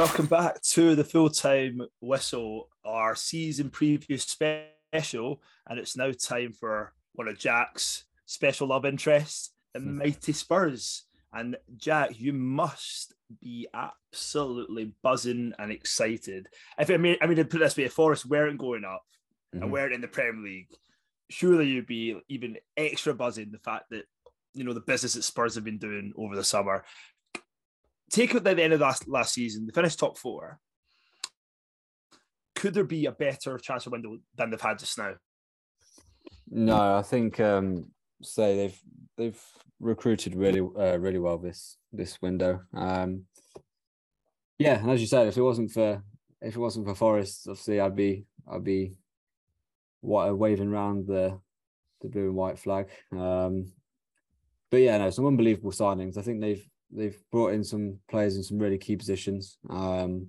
Welcome back to the full time whistle, our season preview special, and it's now time for one of Jack's special love interests, the Hmm. mighty Spurs. And Jack, you must be absolutely buzzing and excited. If I mean, I mean, to put it this way, if Forest weren't going up and Mhm. weren't in the Premier League, surely you'd be even extra buzzing the fact that you know the business that Spurs have been doing over the summer. Take it at the end of last last season, they finished top four. Could there be a better transfer window than they've had just now? No, I think um say they've they've recruited really uh, really well this this window. Um yeah, and as you said, if it wasn't for if it wasn't for Forest, obviously I'd be I'd be what waving around the the blue and white flag. Um but yeah, no, some unbelievable signings. I think they've they've brought in some players in some really key positions. Um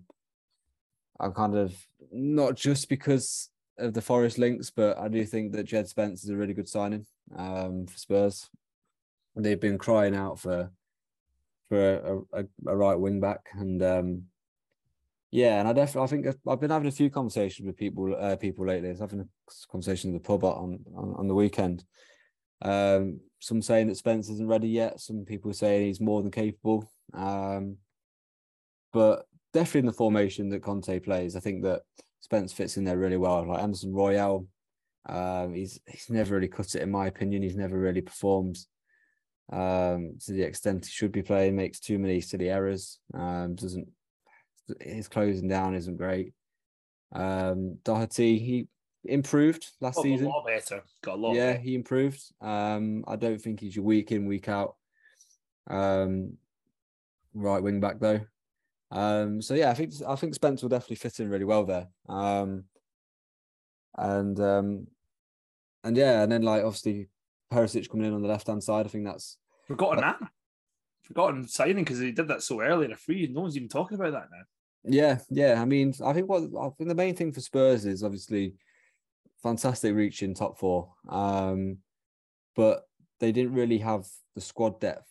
I'm kind of not just because of the Forest links, but I do think that Jed Spence is a really good signing um, for Spurs. They've been crying out for for a, a, a right wing back, and um, yeah, and I definitely I think I've- been having a few conversations with people uh, people lately. I was having a conversation in the pub on on, on the weekend. Um, some saying that Spence isn't ready yet. Some people saying he's more than capable. Um, but definitely in the formation that Conte plays, I think that Spence fits in there really well. Like Emerson Royal, um, he's he's never really cut it in my opinion. He's never really performed um, to the extent he should be playing. Makes too many silly errors. Um, doesn't his closing down isn't great. Um, Doherty he improved last Got season. a lot better. Got a lot. Yeah, better. he improved. Um, I don't think he's your week in, week out. Um, right wing back though. Um, so yeah, I think I think Spence will definitely fit in really well there. Um, and um, and yeah, and then like obviously Perisic coming in on the left hand side. I think that's Forgotten that. Forgotten signing because he did that so early in a free. No one's even talking about that now. Yeah, yeah. I mean, I think what I think the main thing for Spurs is obviously fantastic reach in top four. Um, but they didn't really have the squad depth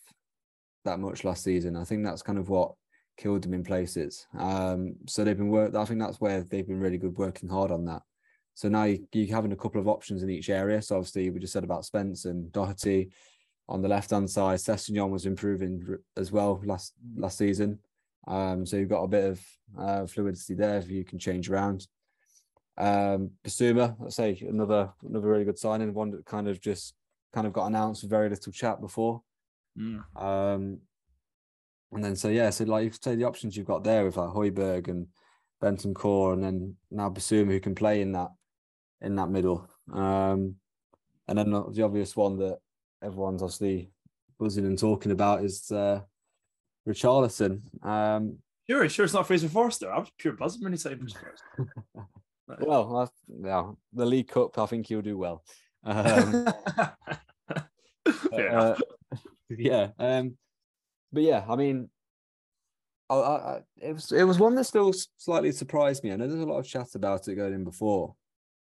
that much last season. I think that's kind of what killed them in places. Um, so they've been work. I think that's where they've been really good working hard on that. So now you, you're having a couple of options in each area. So obviously we just said about Spence and Doherty on the left hand side. Sessegnon was improving as well last last season. Um, so you've got a bit of uh, fluidity there if you can change around. Um, Bissouma, let's say another another really good signing, one that kind of just kind of got announced with very little chat before. Um, and then so yeah, so like you say the options you've got there with like Højbjerg and Bentancur, and then now Bissouma who can play in that in that middle. Um, and then the obvious one that everyone's obviously buzzing and talking about is uh, Richarlison. Um, Sure, sure. It's not Fraser Forster. I was pure buzzing when he for Spurs. well, I, yeah, the League Cup, I think he'll do well. Um, uh, yeah. Um, but yeah, I mean, I, I, I- it was it was one that still slightly surprised me. I know there's a lot of chat about it going in before,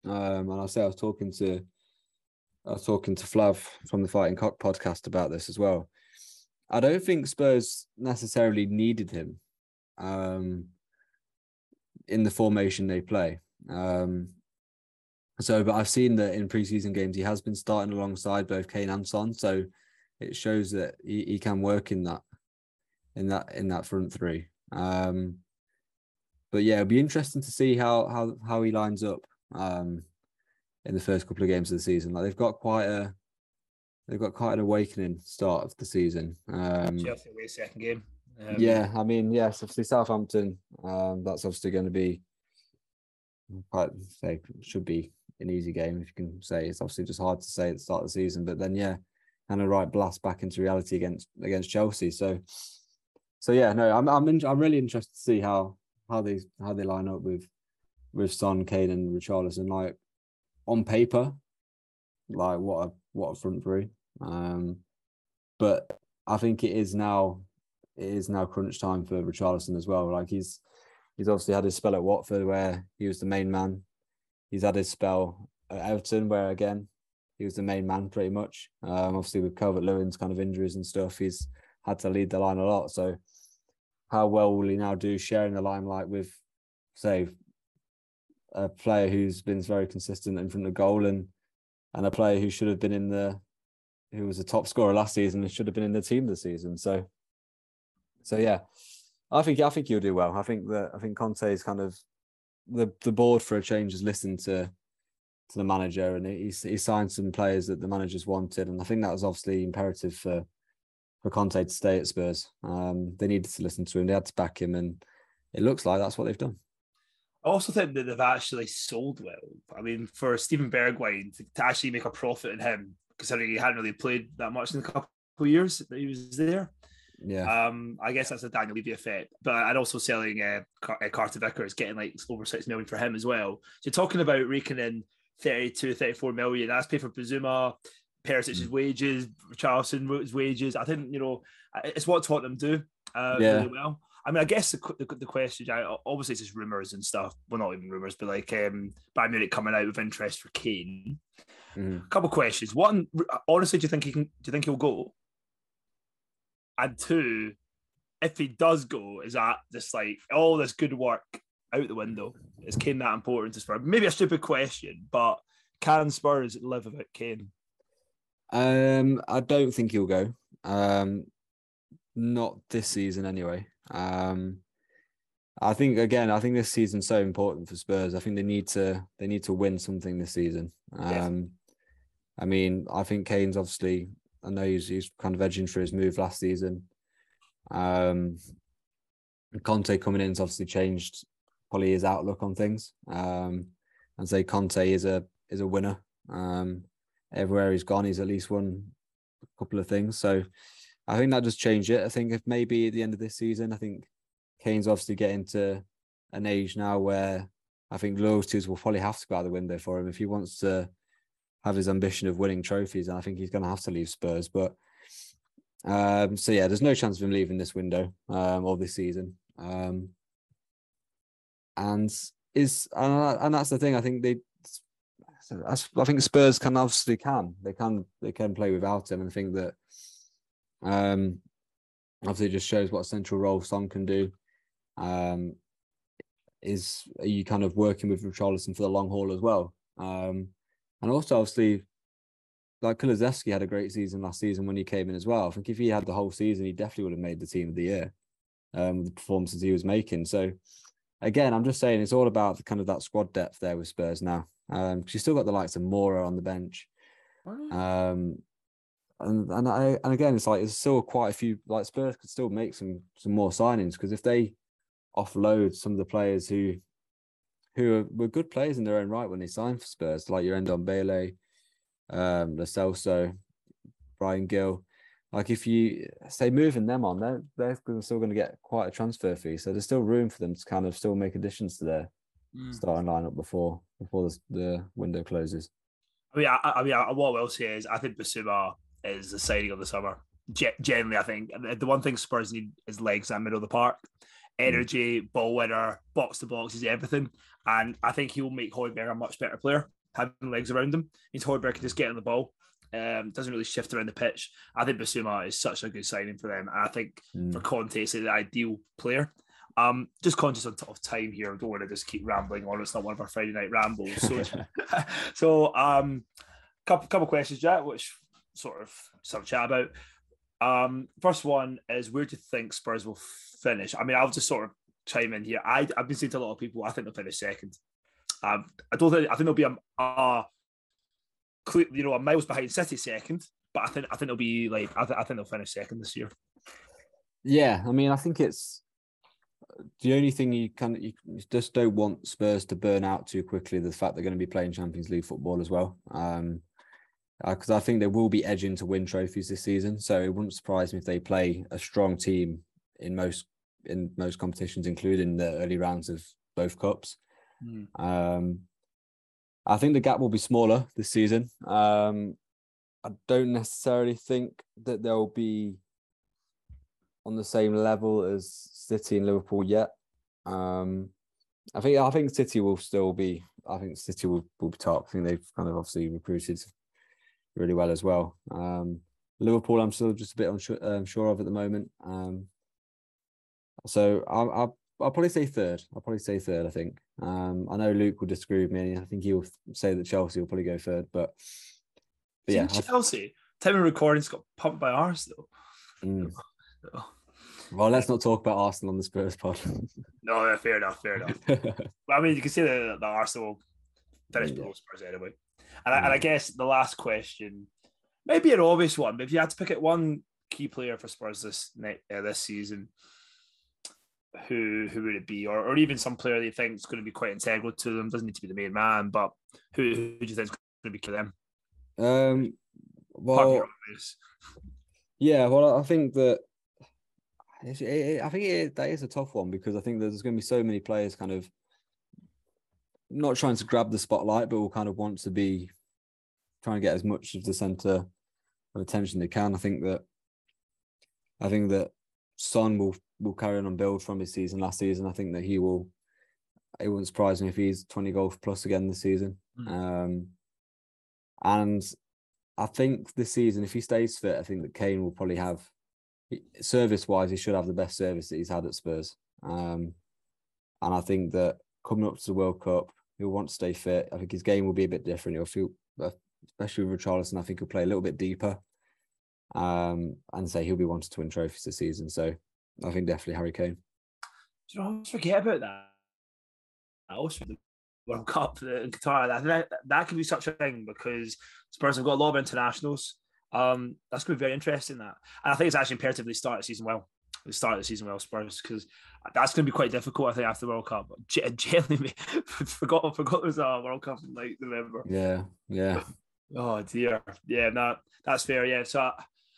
um, and I say I was talking to I was talking to Flav from the Fighting Cock podcast about this as well. I don't think Spurs necessarily needed him um, in the formation they play. Um, so, but I've seen that in preseason games he has been starting alongside both Kane and Son. So it shows that he, he can work in that in that in that front three. Um, but yeah, it'll be interesting to see how how how he lines up um, in the first couple of games of the season. Like they've got quite a they've got quite an awakening start of the season. Um, Chelsea away second game. Um, yeah, I mean, yes, obviously Southampton. Um, that's obviously going to be quite say should be an easy game if you can say. It's obviously just hard to say at the start of the season, but then yeah, kind of right blast back into reality against against Chelsea. So, so yeah, no, I'm I'm in, I'm really interested to see how how they how they line up with with Son, Kane, and Richarlison. Like on paper, like what a what a front three. Um, but I think it is now it is now crunch time for Richarlison as well. Like he's he's obviously had his spell at Watford where he was the main man. He's had his spell at Everton where again he was the main man pretty much. Um, obviously with Calvert Lewin's kind of injuries and stuff, he's had to lead the line a lot. So how well will he now do sharing the limelight with, say, a player who's been very consistent in front of goal and and a player who should have been in the who was a top scorer last season and should have been in the team this season. So so yeah. I think I think he'll do well. I think that I think Conte is kind of the the board for a change has listened to to the manager and he's he signed some players that the managers wanted and I think that was obviously imperative for for Conte to stay at Spurs. Um, they needed to listen to him. They had to back him, and it looks like that's what they've done. I also think that they've actually sold well. I mean, for Steven Bergwijn to, to actually make a profit in him, considering he hadn't really played that much in a couple of years that he was there. Yeah. Um, I guess that's a Daniel Levy effect, but and also selling uh, Car- uh, Carter Vickers, getting like over six million for him as well. So talking about raking in 32, 34 million, that's pay for Bissouma, Perisic's mm. wages, Charleston's wages. I think you know it's what Tottenham do uh, yeah. really well. I mean, I guess the, the, the question, obviously, it's just rumors and stuff. Well, not even rumors, but like um, Bayern Munich coming out with interest for Kane. Mm. A couple questions. One, honestly, do you think he can? Do you think he'll go? And two, if he does go, is that just like all this good work out the window? Is Kane that important to Spurs? Maybe a stupid question, but can Spurs live without Kane? Um, I don't think he'll go. Um, not this season anyway. Um, I think again, I think this season's so important for Spurs. I think they need to they need to win something this season. Um, yeah. I mean, I think Kane's obviously. I know he's he's kind of edging for his move last season. Um, Conte coming in has obviously changed probably his outlook on things. Um, and say Conte is a is a winner. Um, everywhere he's gone, he's at least won a couple of things. So I think that does change it. I think if maybe at the end of this season, I think Kane's obviously getting to an age now where I think loyalties will probably have to go out the window for him if he wants to have his ambition of winning trophies. And I think he's going to have to leave Spurs. But um, so yeah, there's no chance of him leaving this window um, or this season. Um, and is and, and that's the thing. I think they I think Spurs can obviously can they can they can play without him, and I think that um, obviously just shows what a central role Son can do. Um, is are you kind of working with Richarlison for the long haul as well? Um, and also obviously, like Kulusevski had a great season last season when he came in as well. I think if he had the whole season, he definitely would have made the team of the year. Um, the performances he was making. So again, I'm just saying it's all about the kind of that squad depth there with Spurs now. Um, she's still got the likes of Moura on the bench. Um, and and I and again, it's like there's still quite a few like Spurs could still make some some more signings because if they offload some of the players who who are, were good players in their own right when they signed for Spurs, like your Ndombele, um, Lo Celso, Bryan Gil. Like if you say moving them on, they're they're still going to get quite a transfer fee. So there's still room for them to kind of still make additions to their mm. starting lineup before before the, the window closes. I mean, I, I mean, I, what I will say is, I think Bissouma is the signing of the summer. generally, I think the one thing Spurs need is legs in the middle of the park, energy, mm. ball winner, box to box is everything, and I think he will make Højbjerg a much better player having legs around him. Means Højbjerg can just get on the ball. Um, doesn't really shift around the pitch. I think Bissouma is such a good signing for them. And I think mm. for Conte, it's the ideal player. Um, just conscious of time here. I don't want to just keep rambling on. It's not one of our Friday night rambles. So, so um, couple couple questions, Jack, which sort of some chat about. Um, first one is where do you think Spurs will finish? I mean, I'll just sort of chime in here. I I've been saying to a lot of people, I think they'll finish second. Um, I don't think I think they'll be a, a you know a miles behind City second, but I think I think they'll be like I, th- I think they'll finish second this year. Yeah, I mean, I think it's the only thing you can you just don't want Spurs to burn out too quickly. The fact they're going to be playing Champions League football as well, um, because uh, I think they will be edging to win trophies this season. So it wouldn't surprise me if they play a strong team in most in most competitions, including the early rounds of both cups. Mm. Um, I think the gap will be smaller this season. Um, I don't necessarily think that they'll be on the same level as City and Liverpool yet. Um, I think I think City will still be. I think City will, will be top. I think they've kind of obviously recruited really well as well. Um, Liverpool, I'm still just a bit unsure, um, sure of at the moment. Um, so I'll, I'll I'll probably say third. I'll probably say third. I think. Um, I know Luke will disagree with me. I think he'll say that Chelsea will probably go third, but, but yeah, Chelsea. Time of recording's got pumped by Arsenal. Mm. Well, let's not talk about Arsenal on the Spurs pod. no, fair enough, fair enough. well, I mean, you can see the, the Arsenal finished below Spurs anyway. And, I, and I guess the last question, maybe an obvious one, but if you had to pick it one key player for Spurs this uh, this season, who who would it be, or, or even some player that you think is going to be quite integral to them? Doesn't need to be the main man, but who, who do you think is going to be for them? Um, well, yeah, well, I think that it, I think it, that is a tough one because I think there's going to be so many players kind of not trying to grab the spotlight, but will kind of want to be trying to get as much of the center of attention they can. I think that I think that Son will will carry on and build from his season last season. I think that he will. It wouldn't surprise me if he's twenty goals plus again this season. Mm. Um, and I think this season, if he stays fit, I think that Kane will probably have service wise, he should have the best service that he's had at Spurs. Um, and I think that coming up to the World Cup, he'll want to stay fit. I think his game will be a bit different. He'll feel, especially with Richarlison, I think he'll play a little bit deeper. Um, and say he'll be wanting to win trophies this season. So I think definitely Harry Kane. Do you know, forget about that. I Also, the World Cup in Qatar, that, that could be such a thing because Spurs have got a lot of internationals. Um, that's going to be very interesting. That, and I think it's actually imperative they start the season well. They start the season well, Spurs, because that's going to be quite difficult. I think after the World Cup, genuinely forgot forgot there was a World Cup in like November. Yeah, yeah. Oh dear, yeah. No, that's fair. Yeah. So I,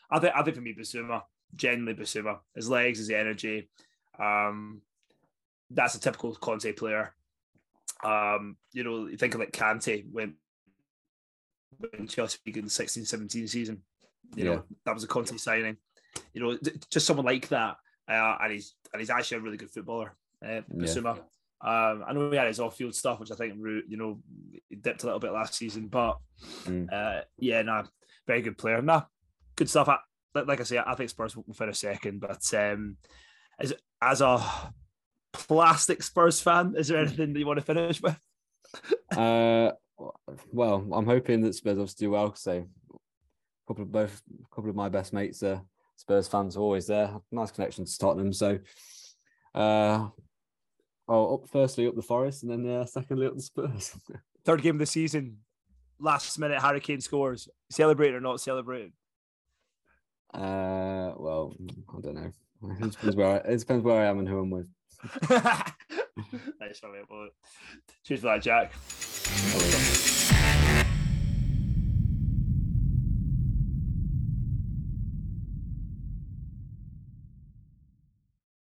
I think I think for me, Bissouma, genuinely Bissouma, his legs, his energy. Um, that's a typical Conte player. Um, you know, you think of like Kante when when Chelsea in the 16 17 season. You yeah. know, that was a Conte signing. You know, just someone like that. Uh, and he's and he's actually a really good footballer, uh, Bissouma. Yeah. Um, I know he had his off-field stuff, which I think you know dipped a little bit last season, but mm. uh, yeah, no, very good player. Nah, good stuff. I, like I say, I think Spurs will finish second, but um, as as a plastic Spurs fan, is there anything that you want to finish with? uh, well, I'm hoping that Spurs obviously do well. So, a couple of both, a couple of my best mates are Spurs fans, are always there. Nice connection to Tottenham. So, uh, oh, up firstly up the Forest, and then uh, secondly up the Spurs. Third game of the season, last minute Hurricane scores. Celebrate or not celebrating? Uh, well, I don't know. It depends where I, it depends where I am and who I'm with. nice one, mate. Cheers for that, Jack.